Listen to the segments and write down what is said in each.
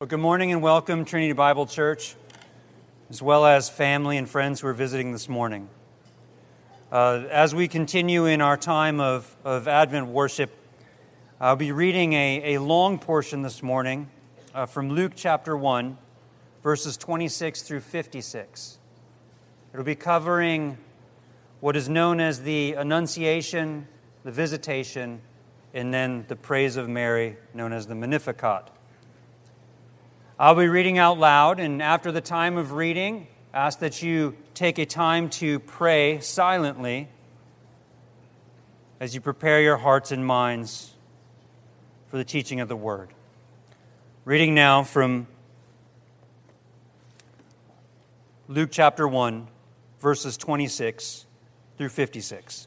Well, good morning and welcome, Trinity Bible Church, as well as family and friends who are visiting this morning. Uh, as we continue in our time of, of Advent worship, I'll be reading a, a long portion this morning uh, from Luke chapter 1, verses 26 through 56. It'll be covering what is known as the Annunciation, the Visitation, and then the praise of Mary, known as the Magnificat. I'll be reading out loud, and after the time of reading, ask that you take a time to pray silently as you prepare your hearts and minds for the teaching of the Word. Reading now from Luke chapter 1, verses 26 through 56.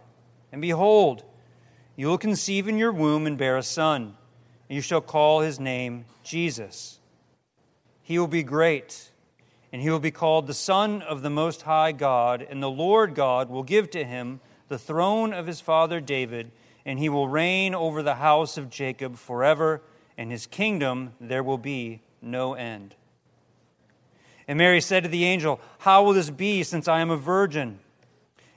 And behold, you will conceive in your womb and bear a son, and you shall call his name Jesus. He will be great, and he will be called the Son of the Most High God, and the Lord God will give to him the throne of his father David, and he will reign over the house of Jacob forever, and his kingdom there will be no end. And Mary said to the angel, How will this be, since I am a virgin?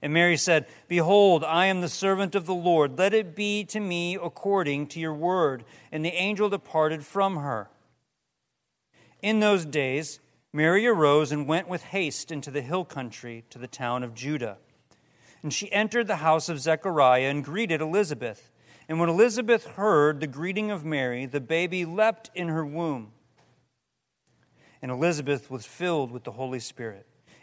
And Mary said, Behold, I am the servant of the Lord. Let it be to me according to your word. And the angel departed from her. In those days, Mary arose and went with haste into the hill country to the town of Judah. And she entered the house of Zechariah and greeted Elizabeth. And when Elizabeth heard the greeting of Mary, the baby leapt in her womb. And Elizabeth was filled with the Holy Spirit.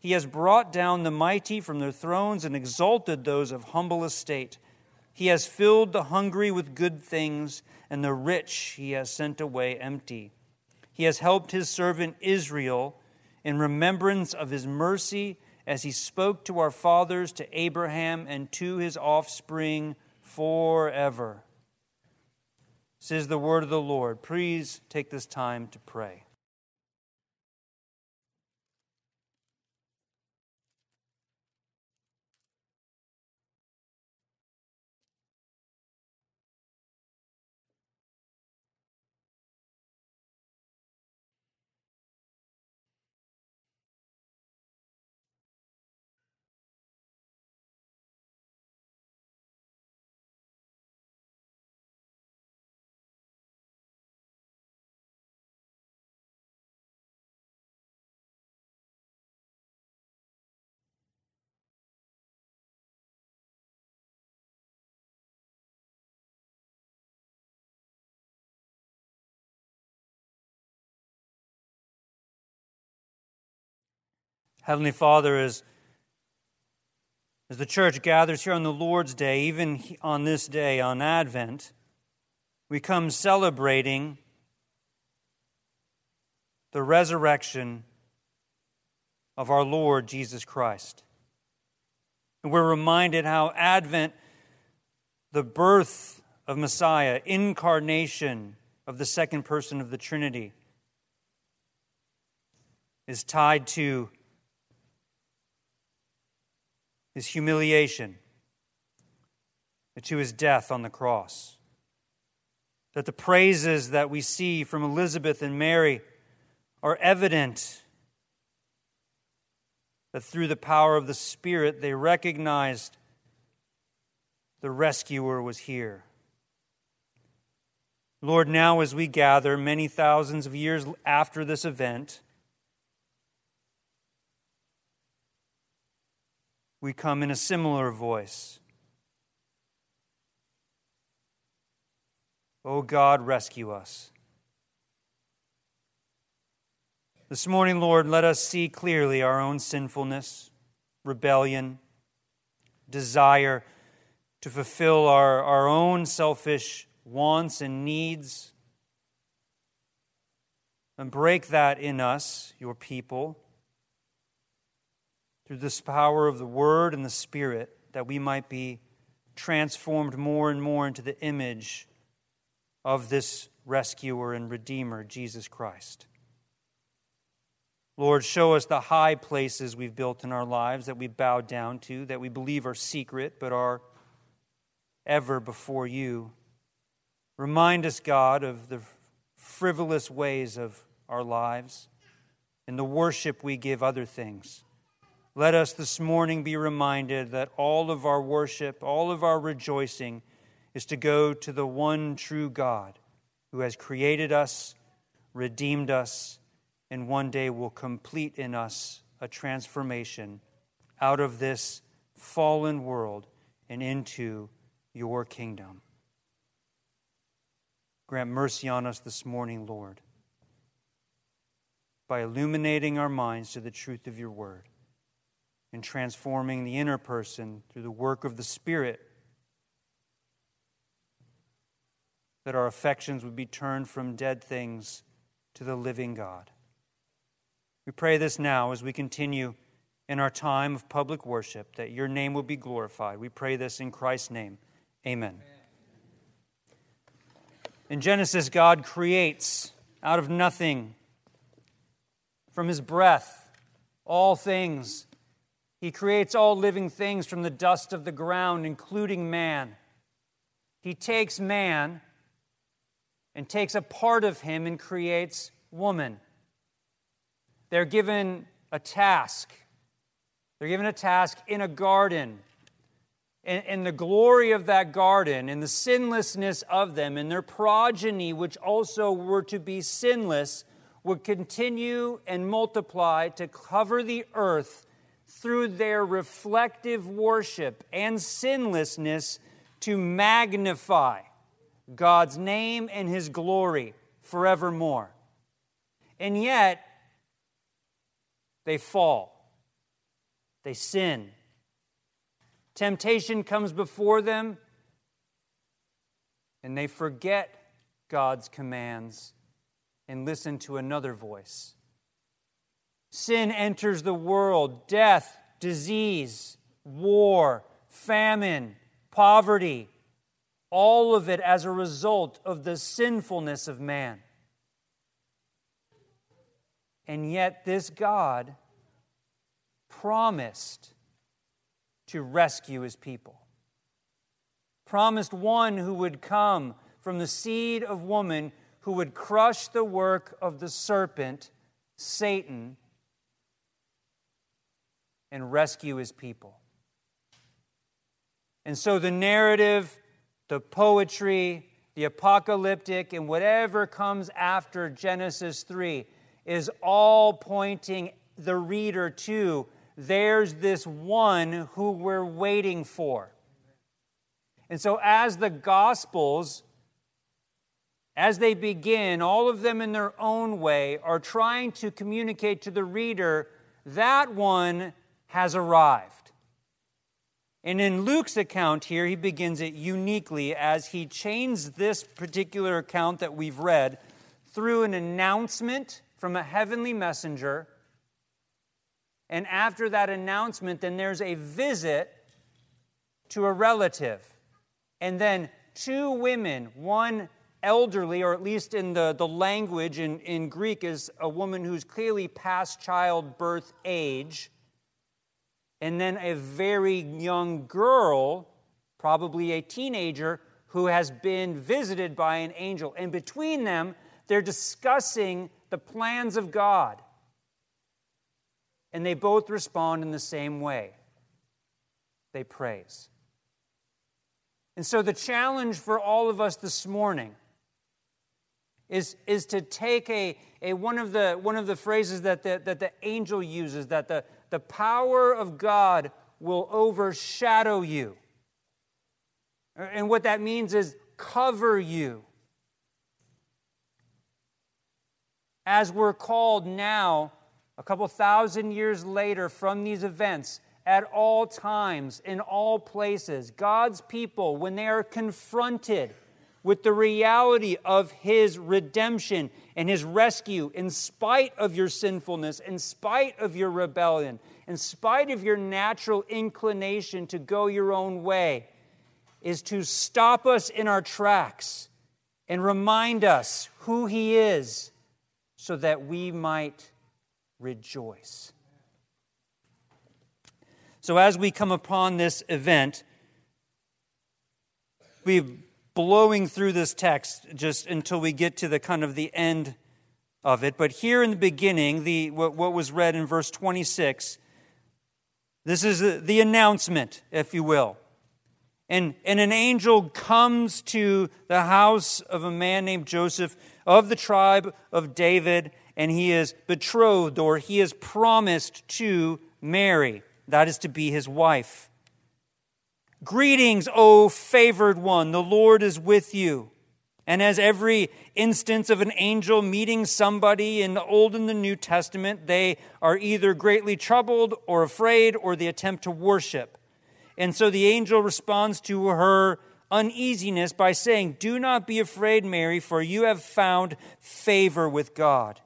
He has brought down the mighty from their thrones and exalted those of humble estate. He has filled the hungry with good things, and the rich he has sent away empty. He has helped his servant Israel in remembrance of his mercy as he spoke to our fathers, to Abraham, and to his offspring forever. This is the word of the Lord. Please take this time to pray. Heavenly Father, as, as the church gathers here on the Lord's Day, even on this day, on Advent, we come celebrating the resurrection of our Lord Jesus Christ. And we're reminded how Advent, the birth of Messiah, incarnation of the second person of the Trinity, is tied to his humiliation, to his death on the cross. That the praises that we see from Elizabeth and Mary are evident that through the power of the Spirit they recognized the rescuer was here. Lord, now as we gather many thousands of years after this event, we come in a similar voice. O oh God, rescue us. This morning, Lord, let us see clearly our own sinfulness, rebellion, desire to fulfill our, our own selfish wants and needs. And break that in us, your people, through this power of the Word and the Spirit, that we might be transformed more and more into the image of this rescuer and redeemer, Jesus Christ. Lord, show us the high places we've built in our lives that we bow down to, that we believe are secret but are ever before you. Remind us, God, of the frivolous ways of our lives and the worship we give other things. Let us this morning be reminded that all of our worship, all of our rejoicing is to go to the one true God who has created us, redeemed us, and one day will complete in us a transformation out of this fallen world and into your kingdom. Grant mercy on us this morning, Lord, by illuminating our minds to the truth of your word and transforming the inner person through the work of the Spirit, that our affections would be turned from dead things to the living God. We pray this now as we continue in our time of public worship, that your name will be glorified. We pray this in Christ's name. Amen. In Genesis, God creates out of nothing, from his breath, all things. He creates all living things from the dust of the ground, including man. He takes man and takes a part of him and creates woman. They're given a task. They're given a task in a garden. And, and, the glory of that garden and the sinlessness of them and their progeny, which also were to be sinless, would continue and multiply to cover the earth through their reflective worship and sinlessness to magnify God's name and his glory forevermore. And yet, they fall, they sin. Temptation comes before them, and they forget God's commands and listen to another voice. Sin enters the world death, disease, war, famine, poverty, all of it as a result of the sinfulness of man. And yet, this God promised to rescue his people, promised one who would come from the seed of woman who would crush the work of the serpent, Satan, and rescue his people. And so the narrative, the poetry, the apocalyptic, and whatever comes after Genesis 3 is all pointing the reader to there's this one who we're waiting for. And so, as the Gospels, as they begin, all of them in their own way, are trying to communicate to the reader that one has arrived. And in Luke's account here, he begins it uniquely as he chains this particular account that we've read through an announcement from a heavenly messenger. And after that announcement, then there's a visit to a relative. And then two women, one elderly, or at least in the, the language in, in Greek, is a woman who's clearly past childbirth age, and then a very young girl, probably a teenager, who has been visited by an angel. And between them, they're discussing the plans of God. And they both respond in the same way they praise. And so, the challenge for all of us this morning is, is to take a, a, one, of the, one of the phrases that the, that the angel uses that the, the power of God will overshadow you. And what that means is cover you. as we're called now, a couple thousand years later from these events, at all times, in all places, God's people, when they are confronted with the reality of His redemption and His rescue, in spite of your sinfulness, in spite of your rebellion, in spite of your natural inclination to go your own way, is to stop us in our tracks and remind us who He is so that we might rejoice. So, as we come upon this event, we're blowing through this text just until we get to the kind of the end of it. But here in the beginning, the, what, what was read in verse 26, this is the announcement, if you will. And, and an angel comes to the house of a man named Joseph of the tribe of David, and he is betrothed or he is promised to Mary. That is to be his wife. Greetings, O favored one, the Lord is with you. And as every instance of an angel meeting somebody in the Old and the New Testament, they are either greatly troubled or afraid or they attempt to worship. And so the angel responds to her uneasiness by saying, Do not be afraid, Mary, for you have found favor with God.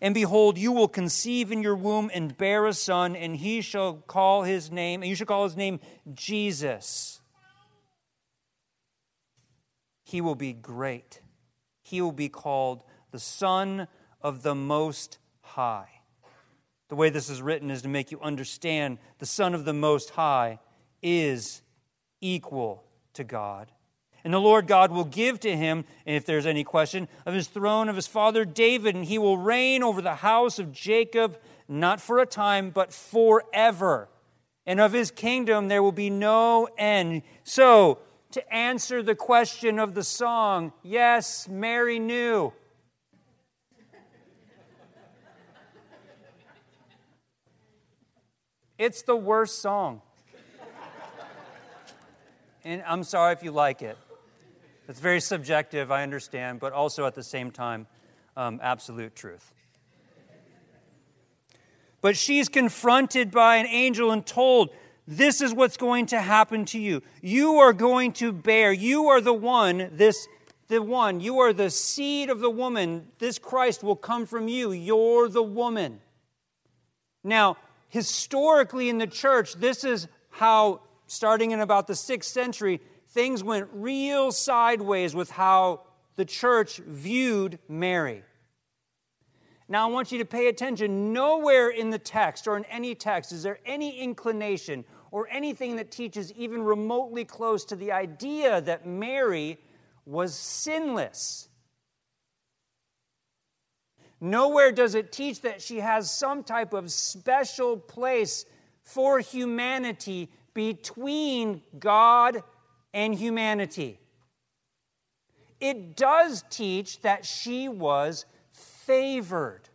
And behold, you will conceive in your womb and bear a son, and he shall call his name, and you shall call his name Jesus. He will be great. He will be called the Son of the Most High. The way this is written is to make you understand the Son of the Most High is equal to God. And the Lord God will give to him, if there's any question, of his throne of his father David, and he will reign over the house of Jacob, not for a time, but forever. And of his kingdom there will be no end. So, to answer the question of the song, yes, Mary knew. It's the worst song. And I'm sorry if you like it. It's very subjective, I understand, but also at the same time, um, absolute truth. But she's confronted by an angel and told, This is what's going to happen to you. You are going to bear, you are the one, this the one, you are the seed of the woman. This Christ will come from you. You're the woman. Now, historically in the church, this is how starting in about the sixth century, things went real sideways with how the church viewed Mary. Now, I want you to pay attention. Nowhere in the text or in any text is there any inclination or anything that teaches even remotely close to the idea that Mary was sinless. Nowhere does it teach that she has some type of special place for humanity between God and humanity. It does teach that she was favored.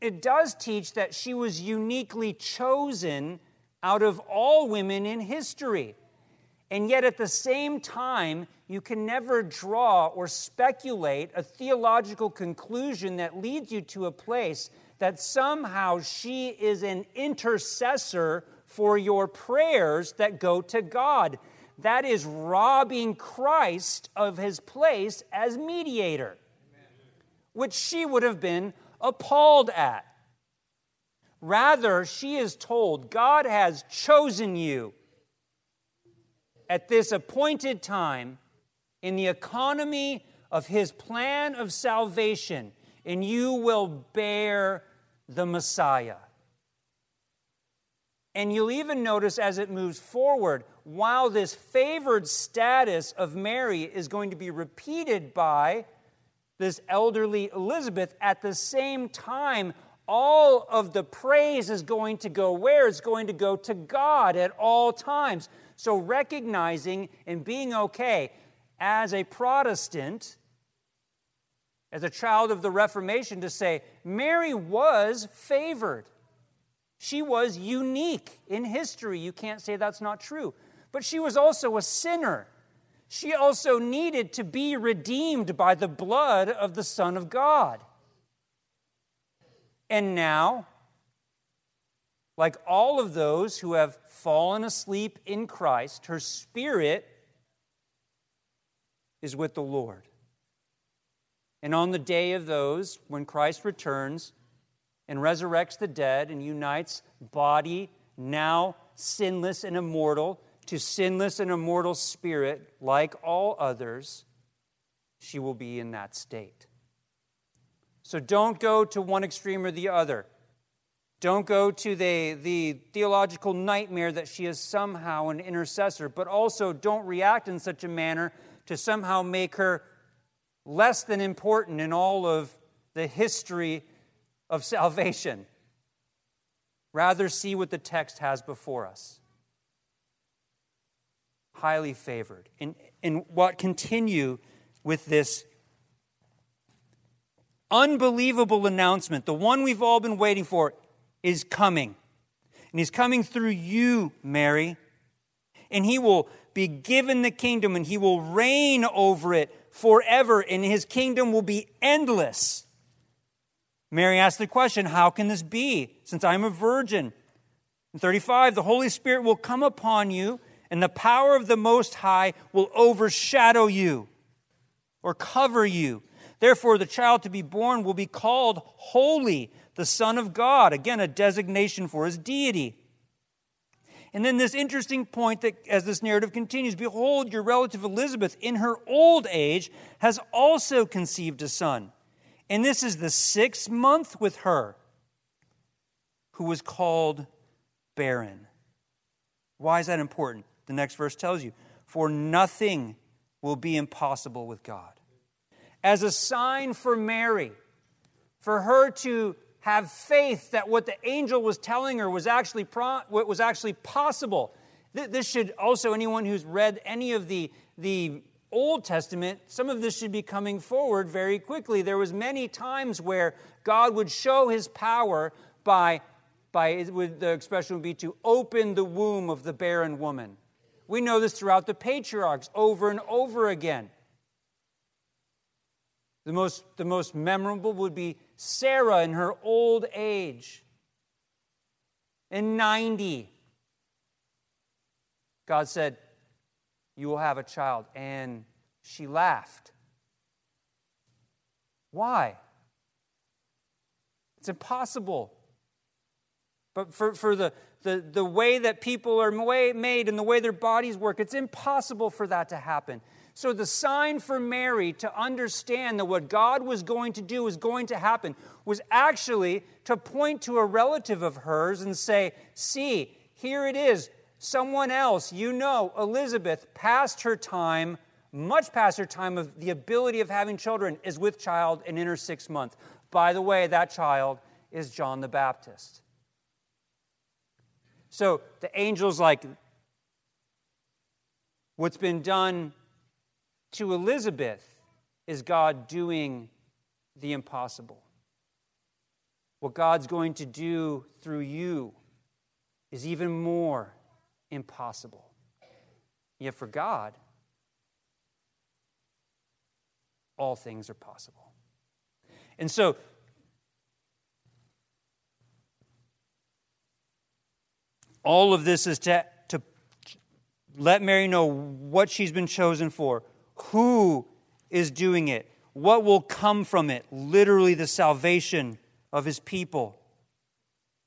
It does teach that she was uniquely chosen out of all women in history. And yet, at the same time, you can never draw or speculate a theological conclusion that leads you to a place that somehow she is an intercessor for your prayers that go to God. That is robbing Christ of his place as mediator, which she would have been appalled at. Rather, she is told, God has chosen you at this appointed time in the economy of his plan of salvation, and you will bear the Messiah. And you'll even notice as it moves forward, while this favored status of Mary is going to be repeated by this elderly Elizabeth, at the same time, all of the praise is going to go where? It's going to go to God at all times. So, recognizing and being okay as a Protestant, as a child of the Reformation, to say, Mary was favored. She was unique in history. You can't say that's not true. But she was also a sinner. She also needed to be redeemed by the blood of the Son of God. And now, like all of those who have fallen asleep in Christ, her spirit is with the Lord. And on the day of those, when Christ returns, and resurrects the dead and unites body, now sinless and immortal, to sinless and immortal spirit, like all others, she will be in that state. So don't go to one extreme or the other. Don't go to the, the theological nightmare that she is somehow an intercessor, but also don't react in such a manner to somehow make her less than important in all of the history of salvation. Rather, see what the text has before us. Highly favored. And, and what continue with this unbelievable announcement, the one we've all been waiting for, is coming. And he's coming through you, Mary. And he will be given the kingdom and he will reign over it forever, and his kingdom will be endless. Mary asked the question, How can this be, since I'm a virgin? In 35, the Holy Spirit will come upon you, and the power of the Most High will overshadow you or cover you. Therefore, the child to be born will be called Holy, the Son of God. Again, a designation for his deity. And then this interesting point that as this narrative continues Behold, your relative Elizabeth, in her old age, has also conceived a son. And this is the sixth month with her, who was called barren. Why is that important? The next verse tells you For nothing will be impossible with God. As a sign for Mary, for her to have faith that what the angel was telling her was actually, pro- was actually possible. This should also, anyone who's read any of the, the Old Testament, some of this should be coming forward very quickly. There was many times where God would show his power by, by would, the expression would be to open the womb of the barren woman. We know this throughout the patriarchs over and over again. The most, the most memorable would be Sarah in her old age. In 90, God said, you will have a child. And she laughed. Why? It's impossible. But for, for the, the, the way that people are made and the way their bodies work, it's impossible for that to happen. So, the sign for Mary to understand that what God was going to do was going to happen was actually to point to a relative of hers and say, See, here it is someone else, you know, Elizabeth, past her time, much past her time of the ability of having children, is with child and in her sixth month. By the way, that child is John the Baptist. So the angel's like, what's been done to Elizabeth is God doing the impossible. What God's going to do through you is even more impossible. Yet for God, all things are possible. And so, all of this is to, to let Mary know what she's been chosen for, who is doing it, what will come from it, literally, the salvation of his people.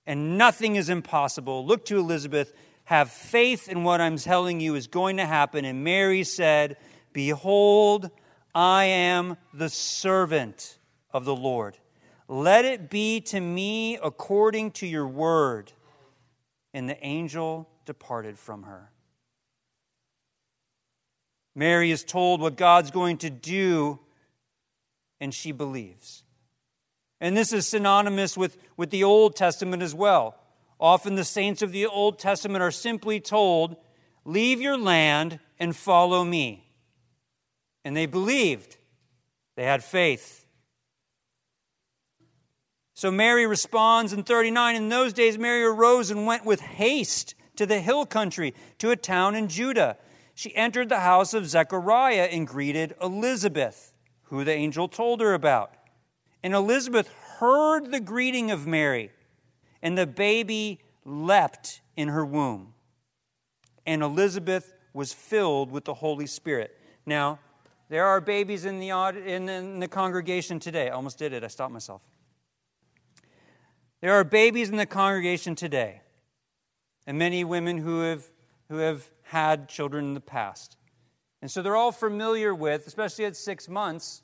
And nothing is impossible. Look to Elizabeth have faith in what I'm telling you is going to happen. And Mary said, Behold, I am the servant of the Lord. Let it be to me according to your word. And the angel departed from her. Mary is told what God's going to do, and she believes. And this is synonymous with, with the Old Testament as well. Often the saints of the Old Testament are simply told, Leave your land and follow me. And they believed, they had faith. So Mary responds in 39 In those days, Mary arose and went with haste to the hill country, to a town in Judah. She entered the house of Zechariah and greeted Elizabeth, who the angel told her about. And Elizabeth heard the greeting of Mary, and the baby leapt in her womb. And Elizabeth was filled with the Holy Spirit. Now, there are babies in the, in the congregation today. I almost did it, I stopped myself. There are babies in the congregation today, and many women who have, who have had children in the past. And so they're all familiar with, especially at six months,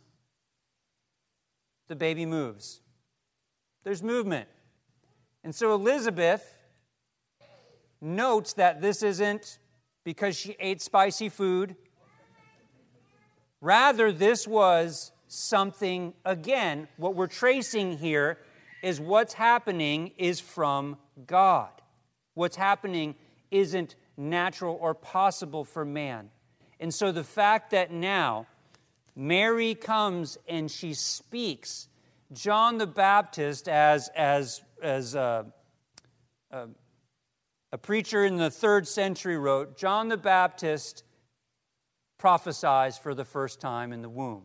the baby moves. There's movement. And so Elizabeth notes that this isn't because she ate spicy food. Rather, this was something, again, what we're tracing here is what's happening is from God. What's happening isn't natural or possible for man. And so the fact that now Mary comes and she speaks, John the Baptist, as, as, as a, a, a preacher in the third century wrote, John the Baptist prophesies for the first time in the womb.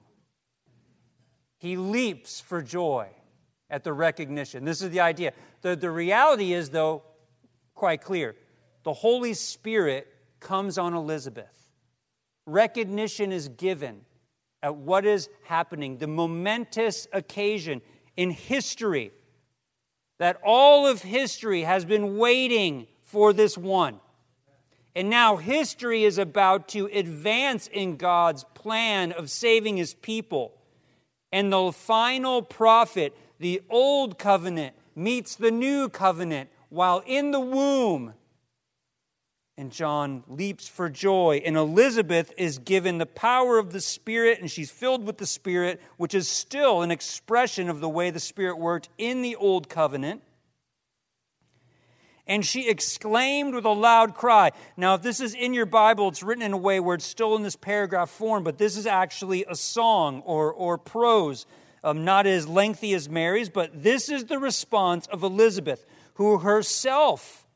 He leaps for joy at the recognition. This is the idea. The, the reality is, though, quite clear. The Holy Spirit comes on Elizabeth. Recognition is given at what is happening, the momentous occasion in history that all of history has been waiting for this one. And now history is about to advance in God's plan of saving his people. And the final prophet the old covenant meets the new covenant while in the womb. And John leaps for joy. And Elizabeth is given the power of the Spirit, and she's filled with the Spirit, which is still an expression of the way the Spirit worked in the Old Covenant. And she exclaimed with a loud cry. Now, if this is in your Bible, it's written in a way where it's still in this paragraph form, but this is actually a song or, or prose um, not as lengthy as Mary's, but this is the response of Elizabeth, who herself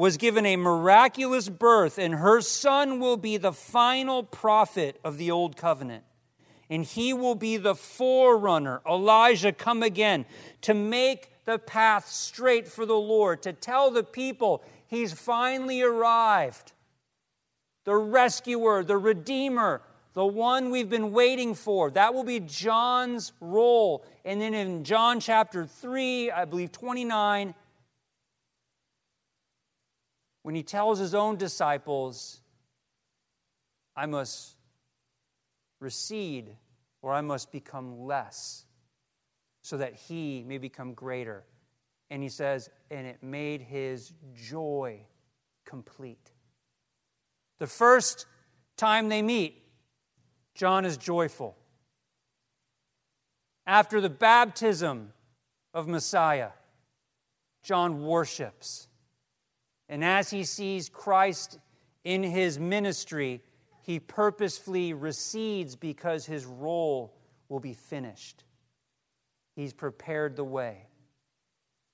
was given a miraculous birth, and her son will be the final prophet of the old covenant. And he will be the forerunner, Elijah come again, to make the path straight for the Lord, to tell the people he's finally arrived. The rescuer, the redeemer, the one we've been waiting for. That will be John's role. And then in John chapter 3, I believe 29, when he tells his own disciples, I must recede or I must become less so that he may become greater. And he says, and it made his joy complete. The first time they meet, John is joyful. After the baptism of Messiah, John worships. And as he sees Christ in his ministry, he purposefully recedes because his role will be finished. He's prepared the way.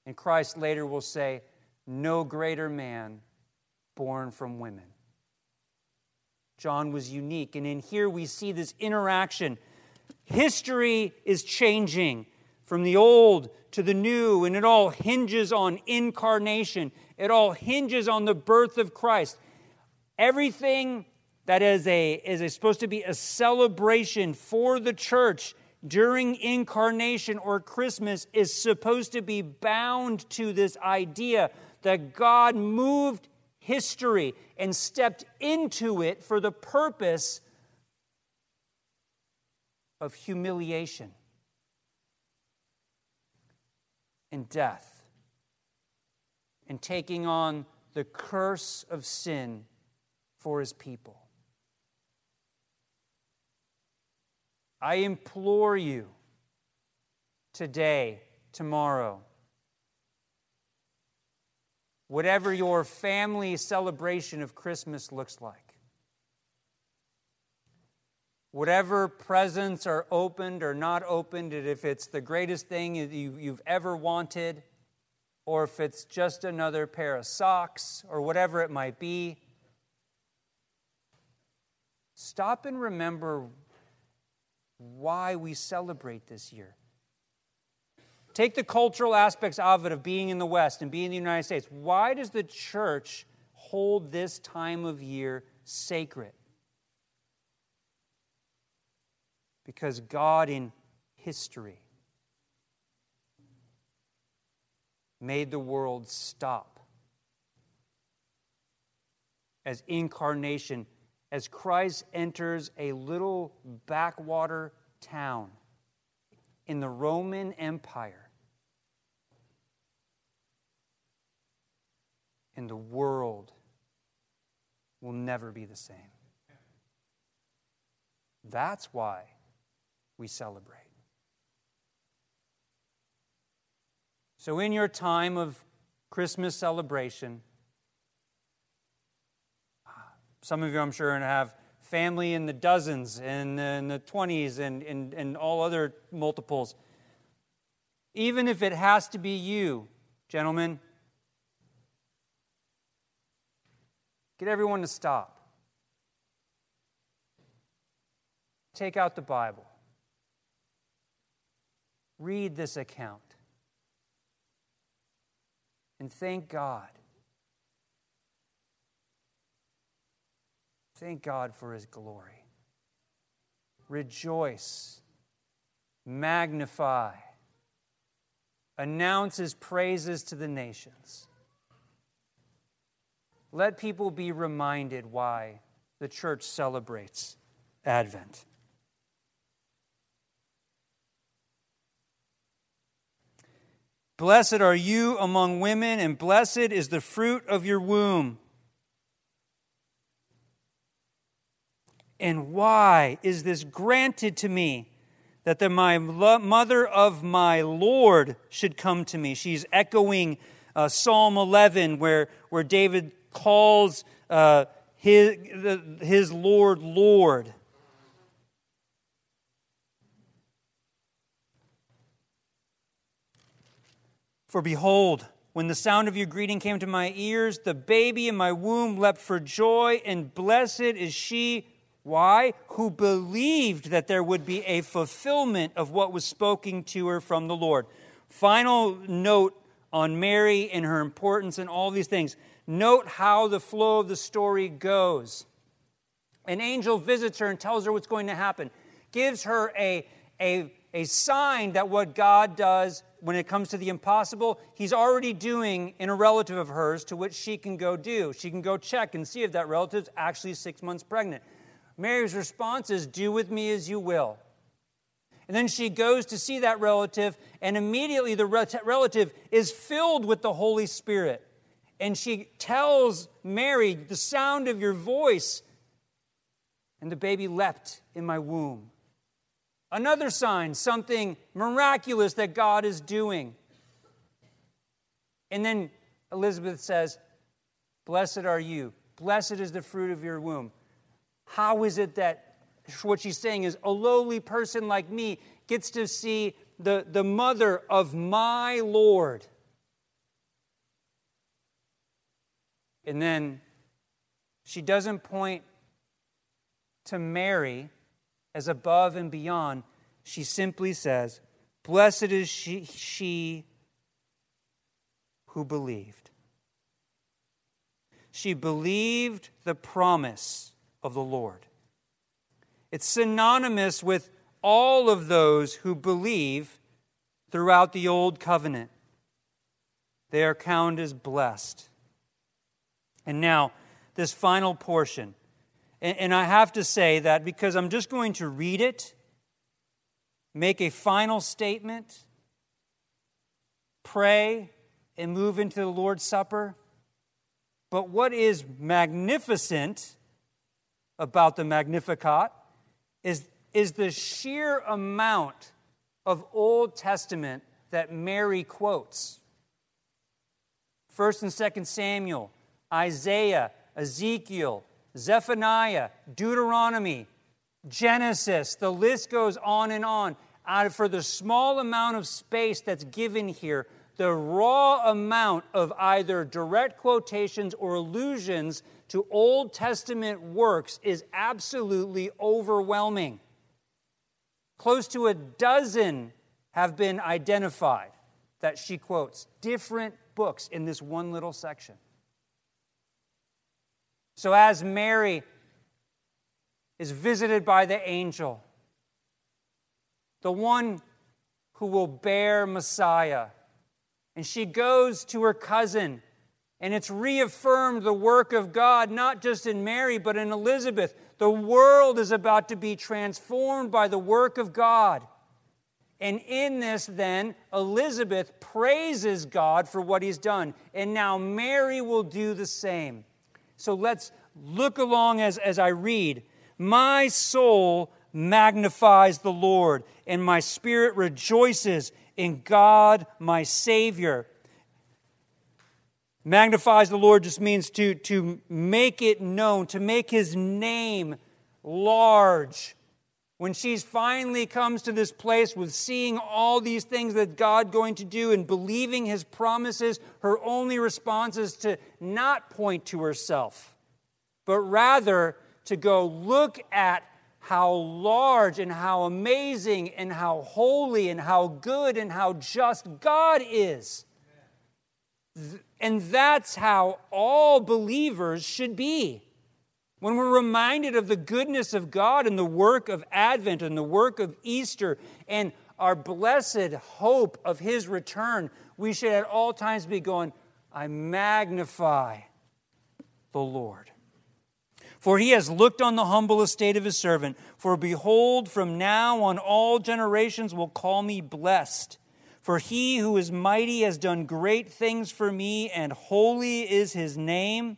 And Christ later will say, No greater man born from women. John was unique. And in here we see this interaction. History is changing. From the old to the new, and it all hinges on incarnation. It all hinges on the birth of Christ. Everything that is a is a, supposed to be a celebration for the church during incarnation or Christmas is supposed to be bound to this idea that God moved history and stepped into it for the purpose of humiliation and death and taking on the curse of sin for his people. I implore you today, tomorrow, whatever your family celebration of Christmas looks like, whatever presents are opened or not opened, and if it's the greatest thing you, have ever wanted, or if it's just another pair of socks, or whatever it might be, stop and remember why we celebrate this year. Take the cultural aspects of it, of being in the West and being in the United States. Why does the church hold this time of year sacred? Because God in history made the world stop as incarnation as Christ enters a little backwater town in the Roman Empire. And the world will never be the same. That's why we celebrate. So, in your time of Christmas celebration, uh, some of you, I'm sure, have family in the dozens and in the 20s and, and, and all other multiples. Even if it has to be you, gentlemen, get everyone to stop. Take out the Bible. Read this account. And thank God Thank God for his glory. Rejoice, magnify, announce his praises to the nations. Let people be reminded why the church celebrates Advent. Blessed are you among women, and blessed is the fruit of your womb. And why is this granted to me that the my mother of my Lord should come to me? She's echoing uh, Psalm 11, where, where David calls uh, his, his Lord, Lord. For behold, when the sound of your greeting came to my ears, the baby in my womb leapt for joy, and blessed is she why? Who believed that there would be a fulfillment of what was spoken to her from the Lord. Final note on Mary and her importance and all these things. Note how the flow of the story goes. An angel visits her and tells her what's going to happen, gives her a, a, a sign that what God does when it comes to the impossible, He's already doing in a relative of hers to which she can go do. She can go check and see if that relative's actually six months pregnant. Mary's response is, Do with me as you will. And then she goes to see that relative, and immediately the relative is filled with the Holy Spirit. And she tells Mary, The sound of your voice, and the baby leapt in my womb. Another sign, something miraculous that God is doing. And then Elizabeth says, Blessed are you. Blessed is the fruit of your womb. How is it that what she's saying is a lowly person like me gets to see the, the mother of my Lord? And then she doesn't point to Mary as above and beyond. She simply says, Blessed is she, she who believed. She believed the promise of the Lord. It's synonymous with all of those who believe throughout the Old Covenant. They are counted as blessed. And now, this final portion. And, I have to say that because I'm just going to read it, make a final statement, pray, and move into the Lord's Supper. But what is magnificent about the Magnificat is, is the sheer amount of Old Testament that Mary quotes. First and Second Samuel, Isaiah, Ezekiel, Zephaniah, Deuteronomy, Genesis, the list goes on and on. Out for the small amount of space that's given here, the raw amount of either direct quotations or allusions to Old Testament works is absolutely overwhelming. Close to a dozen have been identified that she quotes, different books in this one little section. So, as Mary is visited by the angel, the one who will bear Messiah, and she goes to her cousin, and it's reaffirmed the work of God, not just in Mary, but in Elizabeth. The world is about to be transformed by the work of God. And in this, then, Elizabeth praises God for what he's done. And now Mary will do the same. So let's look along as, as I read. My soul magnifies the Lord, and my spirit rejoices in God my Savior. Magnifies the Lord just means to, to make it known, to make his name large. When she finally comes to this place with seeing all these things that God going to do and believing his promises, her only response is to not point to herself but rather to go look at how large and how amazing and how holy and how good and how just God is. And that's how all believers should be. When we're reminded of the goodness of God and the work of Advent and the work of Easter and our blessed hope of His return, we should at all times be going, I magnify the Lord. For he has looked on the humble estate of his servant. For behold, from now on all generations will call me blessed. For he who is mighty has done great things for me, and holy is his name,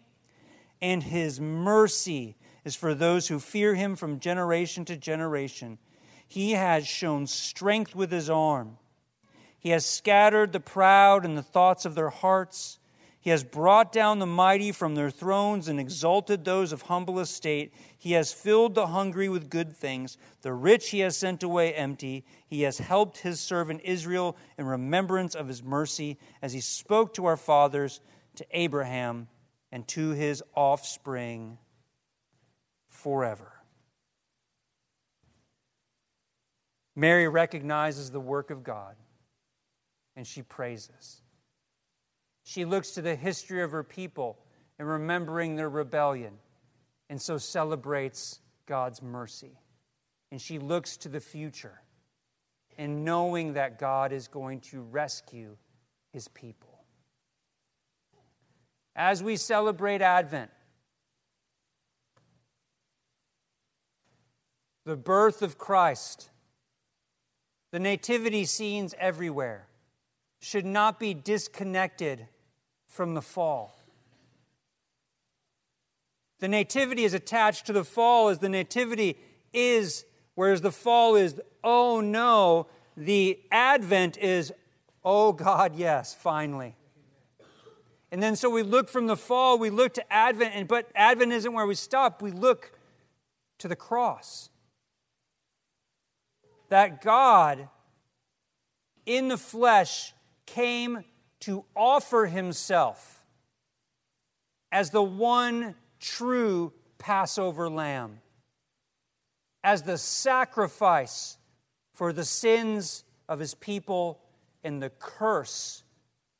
and his mercy is for those who fear him from generation to generation. He has shown strength with his arm. He has scattered the proud in the thoughts of their hearts. He has brought down the mighty from their thrones and exalted those of humble estate. He has filled the hungry with good things. The rich he has sent away empty. He has helped his servant Israel in remembrance of his mercy, as he spoke to our fathers, to Abraham, and to his offspring forever. Mary recognizes the work of God and she praises. She looks to the history of her people and remembering their rebellion, and so celebrates God's mercy. And she looks to the future and knowing that God is going to rescue his people. As we celebrate Advent, the birth of Christ, the nativity scenes everywhere should not be disconnected from the fall. The nativity is attached to the fall as the nativity is, whereas the fall is, oh no, the advent is, oh God, yes, finally. And then so we look from the fall, we look to Advent, and but Advent isn't where we stop. We look to the cross. That God in the flesh came to offer himself as the one true Passover lamb, as the sacrifice for the sins of his people and the curse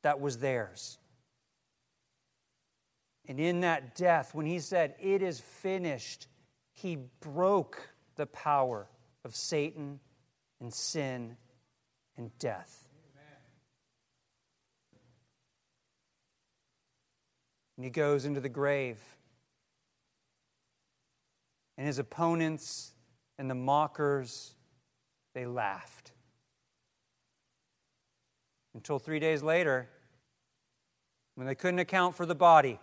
that was theirs. And in that death, when he said, It is finished, he broke the power of Satan and sin and death. And he goes into the grave. And his opponents and the mockers, they laughed. Until three days later, when they couldn't account for the body.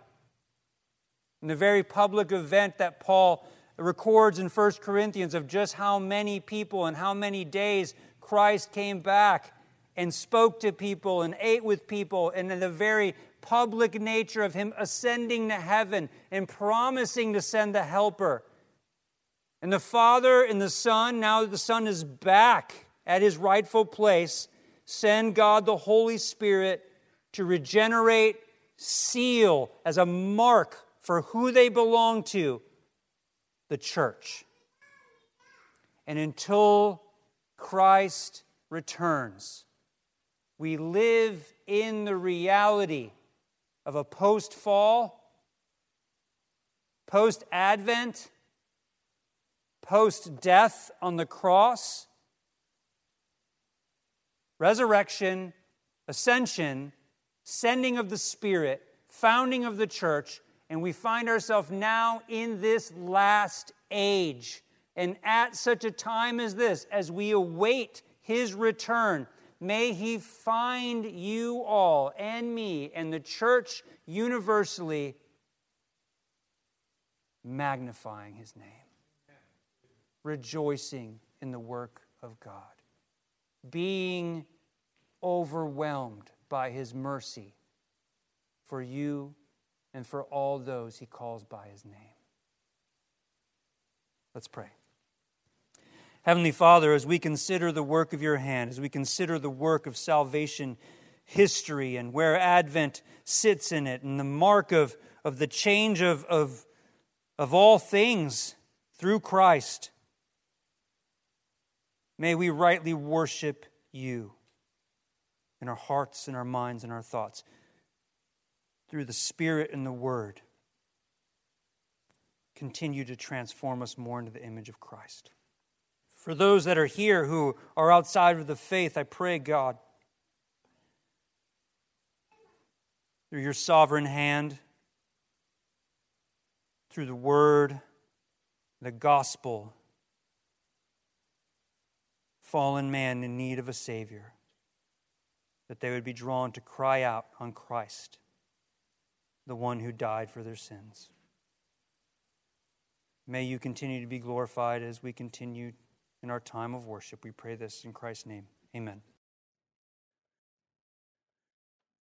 In the very public event that Paul records in 1 Corinthians of just how many people and how many days Christ came back and spoke to people and ate with people, and in the very public nature of him ascending to heaven and promising to send the helper. And the Father and the Son, now that the Son is back at his rightful place, send God the Holy Spirit to regenerate, seal as a mark for who they belong to the church. And until Christ returns, we live in the reality of a post fall, post advent, post death on the cross, resurrection, ascension, sending of the Spirit, founding of the church, and we find ourselves now in this last age. And at such a time as this, as we await his return, may he find you all and me and the church universally magnifying his name, rejoicing in the work of God, being overwhelmed by his mercy for you and for all those he calls by his name. Let's pray. Heavenly Father, as we consider the work of your hand, as we consider the work of salvation history and where Advent sits in it, and the mark of, of the change of, of, of all things through Christ, may we rightly worship you in our hearts in our minds in our thoughts through the Spirit and the Word, continue to transform us more into the image of Christ. For those that are here who are outside of the faith, I pray, God, through your sovereign hand, through the Word, the gospel, fallen man in need of a Savior, that they would be drawn to cry out on Christ the one who died for their sins. May you continue to be glorified as we continue in our time of worship. We pray this in Christ's name. Amen.